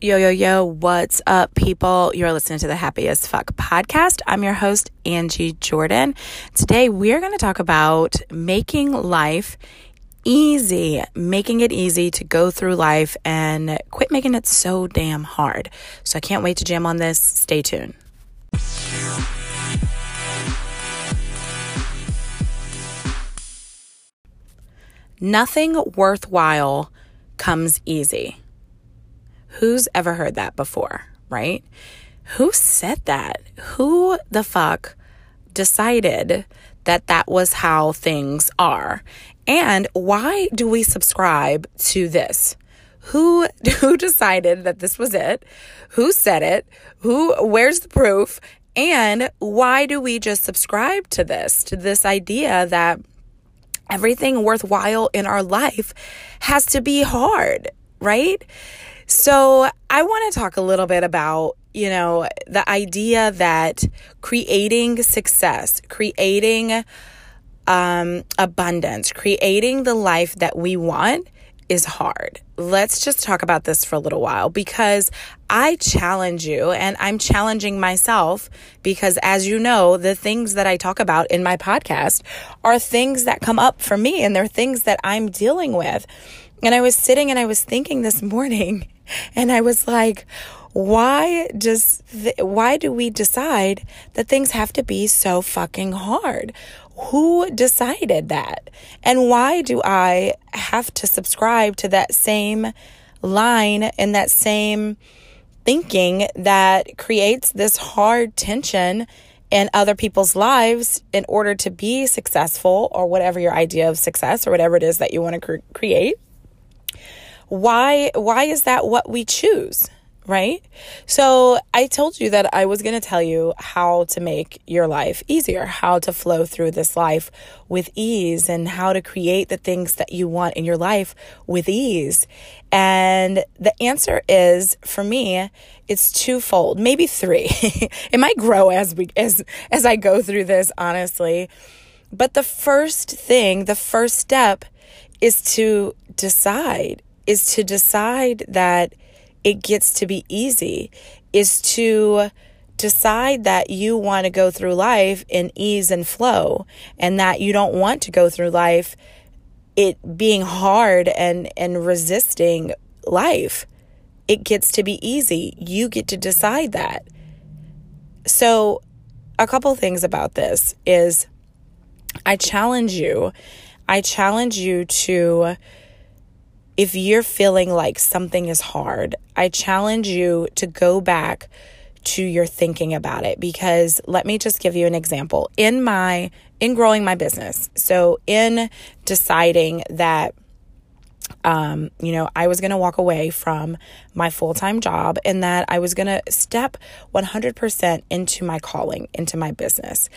Yo, yo, yo, what's up, people? You're listening to the Happy as Fuck podcast. I'm your host, Angie Jordan. Today, we're going to talk about making life easy, making it easy to go through life and quit making it so damn hard. So, I can't wait to jam on this. Stay tuned. Nothing worthwhile comes easy. Who's ever heard that before, right? Who said that? Who the fuck decided that that was how things are? And why do we subscribe to this? Who who decided that this was it? Who said it? Who where's the proof? And why do we just subscribe to this? To this idea that everything worthwhile in our life has to be hard, right? So, I want to talk a little bit about, you know, the idea that creating success, creating um, abundance, creating the life that we want is hard. Let's just talk about this for a little while because I challenge you and I'm challenging myself because, as you know, the things that I talk about in my podcast are things that come up for me and they're things that I'm dealing with. And I was sitting and I was thinking this morning and I was like, why does th- why do we decide that things have to be so fucking hard? Who decided that? And why do I have to subscribe to that same line and that same thinking that creates this hard tension in other people's lives in order to be successful or whatever your idea of success or whatever it is that you want to cre- create? Why why is that what we choose? right? So I told you that I was going to tell you how to make your life easier, how to flow through this life with ease, and how to create the things that you want in your life with ease. And the answer is for me, it's twofold, maybe three. it might grow as we as as I go through this, honestly. But the first thing, the first step is to decide is to decide that it gets to be easy, is to decide that you want to go through life in ease and flow and that you don't want to go through life it being hard and and resisting life it gets to be easy. You get to decide that. So a couple things about this is i challenge you i challenge you to if you're feeling like something is hard, I challenge you to go back to your thinking about it because let me just give you an example. In my in growing my business, so in deciding that um, you know, I was going to walk away from my full time job and that I was going to step 100% into my calling, into my business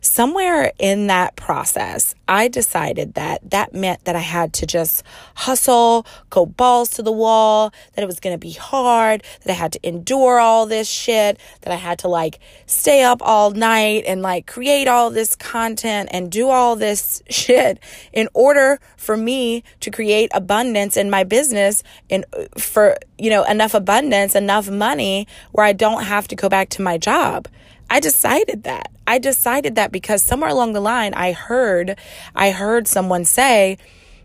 somewhere in that process, I decided that that meant that I had to just hustle, go balls to the wall, that it was going to be hard, that I had to endure all this shit, that I had to like stay up all night and like create all this content and do all this shit in order for me to create abundance in my business and uh, for, you know, enough abundance, enough money where I don't have to go back to my job. I decided that. I decided that because somewhere along the line I heard I heard someone say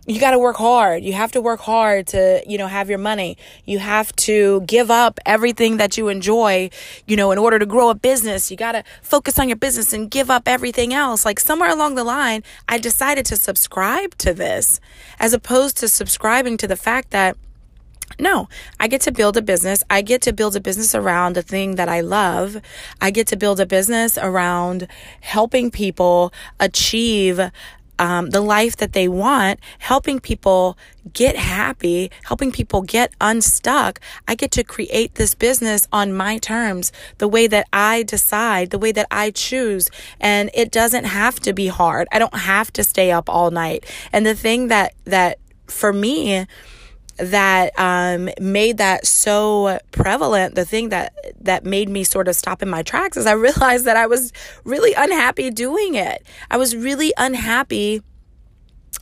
you got to work hard. You have to work hard to, you know, have your money. You have to give up everything that you enjoy, you know, in order to grow a business. You got to focus on your business and give up everything else. Like somewhere along the line, I decided to subscribe to this as opposed to subscribing to the fact that no, I get to build a business. I get to build a business around the thing that I love. I get to build a business around helping people achieve um, the life that they want, helping people get happy, helping people get unstuck. I get to create this business on my terms, the way that I decide, the way that I choose. And it doesn't have to be hard. I don't have to stay up all night. And the thing that, that for me, that um, made that so prevalent the thing that that made me sort of stop in my tracks is i realized that i was really unhappy doing it. I was really unhappy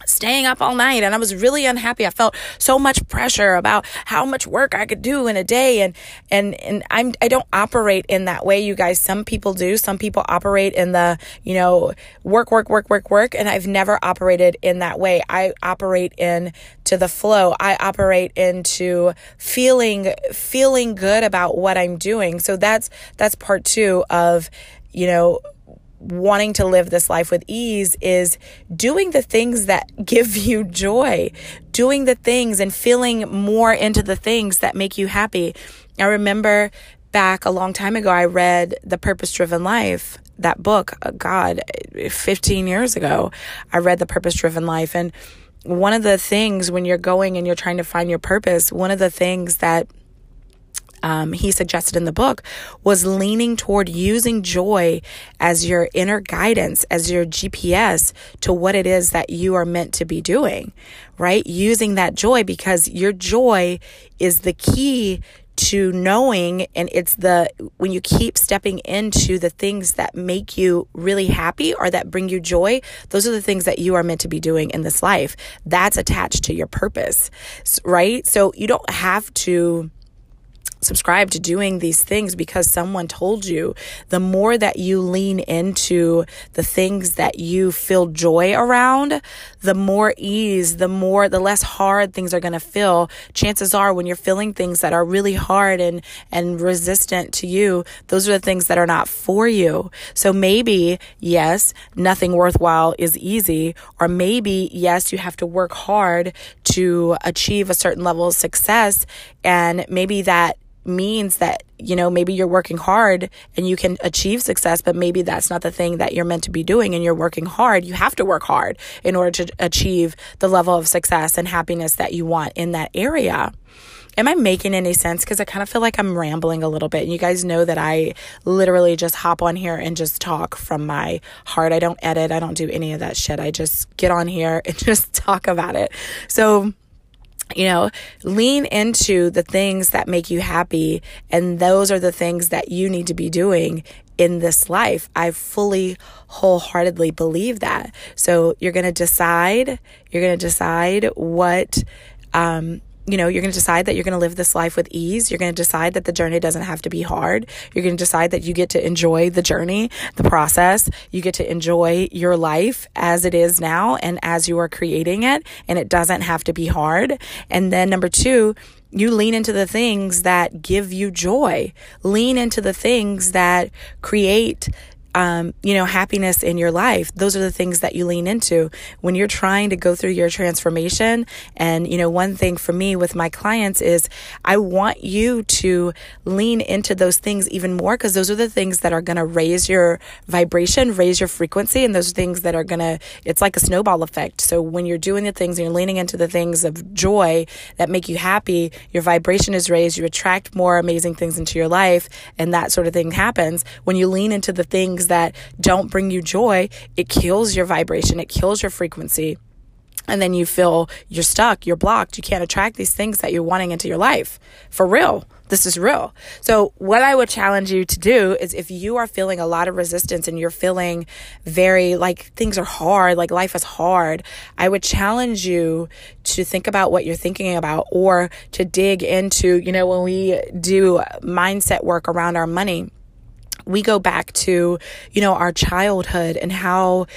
staying up all night and I was really unhappy. I felt so much pressure about how much work I could do in a day and and and I'm I don't operate in that way you guys. Some people do. Some people operate in the, you know, work work work work work and I've never operated in that way. I operate in to the flow. I operate into feeling feeling good about what I'm doing. So that's that's part 2 of you know wanting to live this life with ease is doing the things that give you joy, doing the things and feeling more into the things that make you happy. I remember back a long time ago, I read The Purpose Driven Life, that book, uh, God, 15 years ago. I read The Purpose Driven Life. And one of the things when you're going and you're trying to find your purpose, one of the things that um, he suggested in the book was leaning toward using joy as your inner guidance, as your GPS to what it is that you are meant to be doing, right? Using that joy because your joy is the key to knowing and it's the when you keep stepping into the things that make you really happy or that bring you joy those are the things that you are meant to be doing in this life that's attached to your purpose right so you don't have to subscribe to doing these things because someone told you, the more that you lean into the things that you feel joy around, the more ease, the more, the less hard things are going to feel. Chances are when you're feeling things that are really hard and, and resistant to you, those are the things that are not for you. So maybe, yes, nothing worthwhile is easy, or maybe, yes, you have to work hard to achieve a certain level of success. And maybe that means that, you know, maybe you're working hard and you can achieve success, but maybe that's not the thing that you're meant to be doing and you're working hard. You have to work hard in order to achieve the level of success and happiness that you want in that area. Am I making any sense? Because I kind of feel like I'm rambling a little bit. And you guys know that I literally just hop on here and just talk from my heart. I don't edit, I don't do any of that shit. I just get on here and just talk about it. So, you know, lean into the things that make you happy. And those are the things that you need to be doing in this life. I fully, wholeheartedly believe that. So you're going to decide, you're going to decide what, um, you know, you're going to decide that you're going to live this life with ease. You're going to decide that the journey doesn't have to be hard. You're going to decide that you get to enjoy the journey, the process. You get to enjoy your life as it is now and as you are creating it. And it doesn't have to be hard. And then number two, you lean into the things that give you joy. Lean into the things that create um, you know, happiness in your life. Those are the things that you lean into when you're trying to go through your transformation. And, you know, one thing for me with my clients is I want you to lean into those things even more because those are the things that are going to raise your vibration, raise your frequency. And those are things that are going to, it's like a snowball effect. So when you're doing the things and you're leaning into the things of joy that make you happy, your vibration is raised, you attract more amazing things into your life, and that sort of thing happens. When you lean into the things things that don't bring you joy, it kills your vibration, it kills your frequency. And then you feel you're stuck, you're blocked, you can't attract these things that you're wanting into your life. For real. This is real. So, what I would challenge you to do is if you are feeling a lot of resistance and you're feeling very like things are hard, like life is hard, I would challenge you to think about what you're thinking about or to dig into, you know, when we do mindset work around our money we go back to, you know, our childhood and how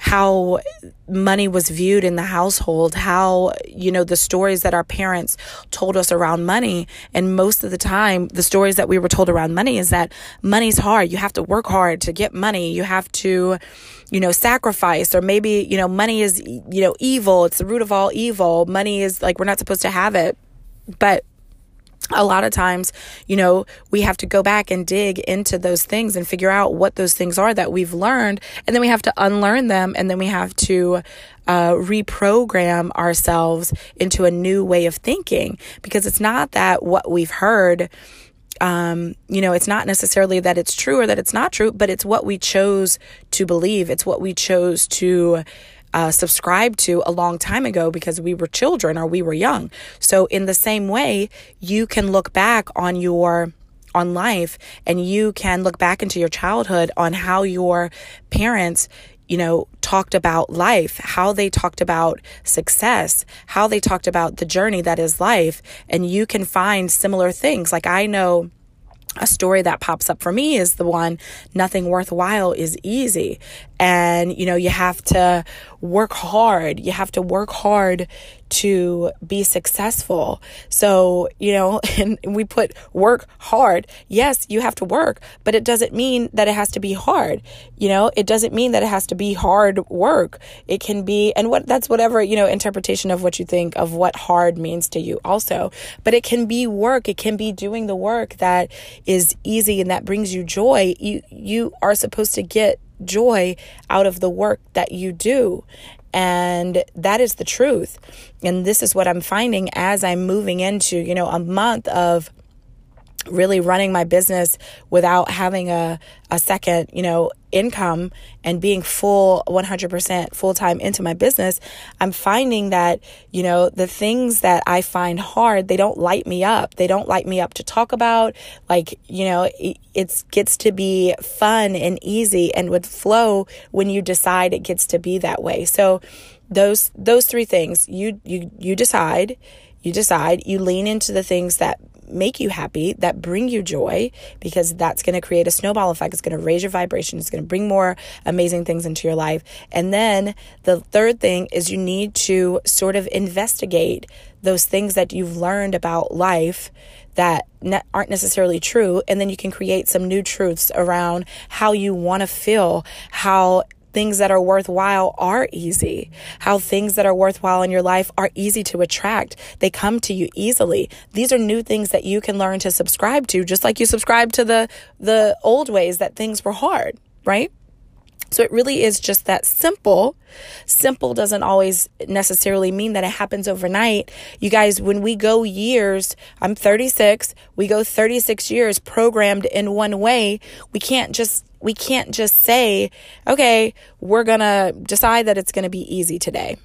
how money was viewed in the household, how, you know, the stories that our parents told us around money. And most of the time, the stories that we were told around money is that money's hard. You have to work hard to get money. You have to, you know, sacrifice, or maybe, you know, money is, you know, evil. It's the root of all evil. Money is like, we're not supposed to have it. But a lot of times, you know, we have to go back and dig into those things and figure out what those things are that we've learned. And then we have to unlearn them. And then we have to uh, reprogram ourselves into a new way of thinking because it's not that what we've heard. Um, you know, it's not necessarily that it's true or that it's not true, but it's what we chose to believe. It's what we chose to uh, subscribed to a long time ago because we were children or we were young. So, in the same way, you can look back on your on life and you can look back into your childhood on how your parents you know, talked about life, how they talked about success, how they talked about the journey that is life. And you can find similar things. Like I know a story that pops up for me is the one nothing worthwhile is easy. And you know you have to work hard. You have to work hard to be successful. So you know and we put work hard. Yes you have to work but it doesn't mean that it has to be hard. You know it doesn't mean that it has to be hard work. It can be and what that's whatever you know interpretation of what you think of what hard means to you also. But it can be work. It can be doing the work that is easy and that brings you joy. You you are supposed to get joy out of the work that you do. And that is the truth. And this is what I'm finding as I'm moving into, you know, a month of really running my business without having a, a second, you know, income and being full 100% full time into my business, I'm finding that, you know, the things that I find hard, they don't light me up. They don't light me up to talk about. Like, you know, it, it gets to be fun and easy and would flow when you decide it gets to be that way. So, those those three things you you you decide you decide you lean into the things that make you happy, that bring you joy, because that's going to create a snowball effect. It's going to raise your vibration. It's going to bring more amazing things into your life. And then the third thing is you need to sort of investigate those things that you've learned about life that ne- aren't necessarily true. And then you can create some new truths around how you want to feel, how things that are worthwhile are easy, how things that are worthwhile in your life are easy to attract. They come to you easily. These are new things that you can learn to subscribe to, just like you subscribe to the, the old ways that things were hard, right? So it really is just that simple. Simple doesn't always necessarily mean that it happens overnight. You guys, when we go years, I'm 36, we go 36 years programmed in one way. We can't just we can't just say, okay, we're going to decide that it's going to be easy today.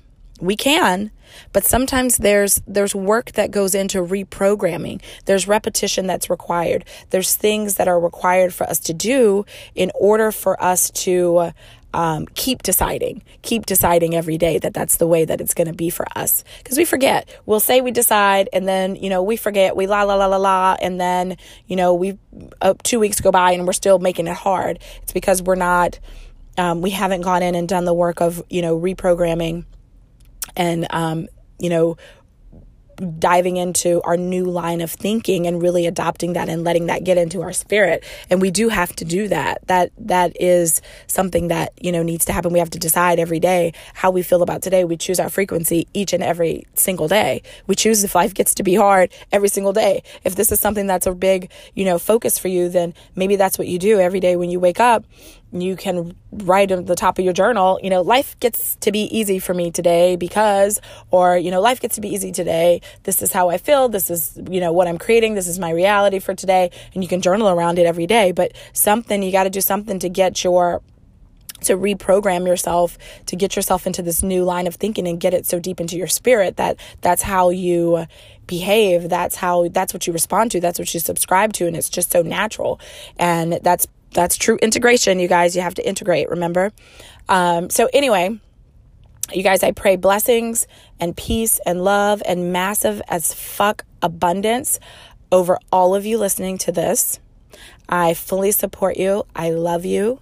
We can, but sometimes there's there's work that goes into reprogramming. There's repetition that's required. There's things that are required for us to do in order for us to um, keep deciding, keep deciding every day that that's the way that it's going to be for us. Because we forget. We'll say we decide, and then you know we forget. We la la la la la, and then you know we uh, two weeks go by and we're still making it hard. It's because we're not. Um, we haven't gone in and done the work of you know reprogramming, and um, you know diving into our new line of thinking and really adopting that and letting that get into our spirit. And we do have to do that. That that is something that you know needs to happen. We have to decide every day how we feel about today. We choose our frequency each and every single day. We choose if life gets to be hard every single day. If this is something that's a big you know focus for you then maybe that's what you do every day when you wake up you can write at the top of your journal, you know, life gets to be easy for me today because, or, you know, life gets to be easy today. This is how I feel. This is, you know, what I'm creating. This is my reality for today. And you can journal around it every day. But something, you got to do something to get your to reprogram yourself to get yourself into this new line of thinking and get it so deep into your spirit that that's how you behave that's how that's what you respond to that's what you subscribe to and it's just so natural and that's that's true integration, you guys. You have to integrate, remember? Um, so, anyway, you guys, I pray blessings and peace and love and massive as fuck abundance over all of you listening to this. I fully support you. I love you.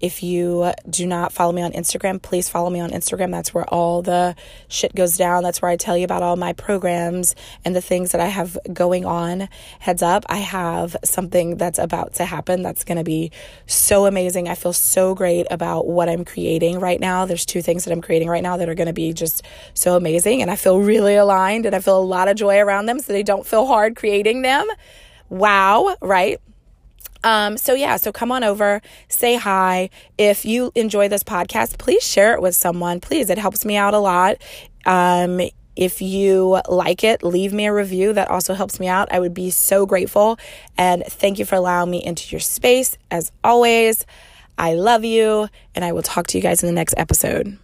If you do not follow me on Instagram, please follow me on Instagram. That's where all the shit goes down. That's where I tell you about all my programs and the things that I have going on. Heads up, I have something that's about to happen that's going to be so amazing. I feel so great about what I'm creating right now. There's two things that I'm creating right now that are going to be just so amazing. And I feel really aligned and I feel a lot of joy around them so they don't feel hard creating them. Wow, right? Um, so yeah, so come on over, say hi. If you enjoy this podcast, please share it with someone. Please, it helps me out a lot. Um, if you like it, leave me a review. That also helps me out. I would be so grateful. And thank you for allowing me into your space. As always, I love you, and I will talk to you guys in the next episode.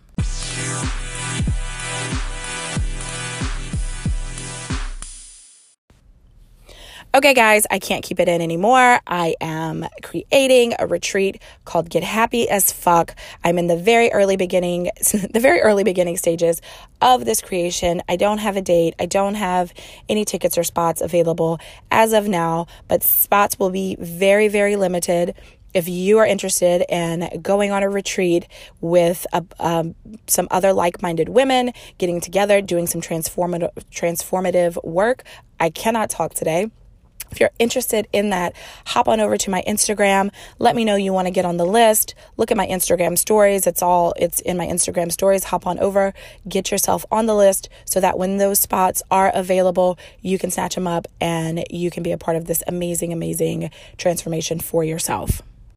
Okay, guys, I can't keep it in anymore. I am creating a retreat called Get Happy as Fuck. I'm in the very early beginning, the very early beginning stages of this creation. I don't have a date. I don't have any tickets or spots available as of now, but spots will be very, very limited if you are interested in going on a retreat with a, um, some other like-minded women, getting together, doing some transformative transformative work, I cannot talk today. If you're interested in that, hop on over to my Instagram. Let me know you want to get on the list. Look at my Instagram stories. It's all it's in my Instagram stories. Hop on over, get yourself on the list so that when those spots are available, you can snatch them up and you can be a part of this amazing amazing transformation for yourself.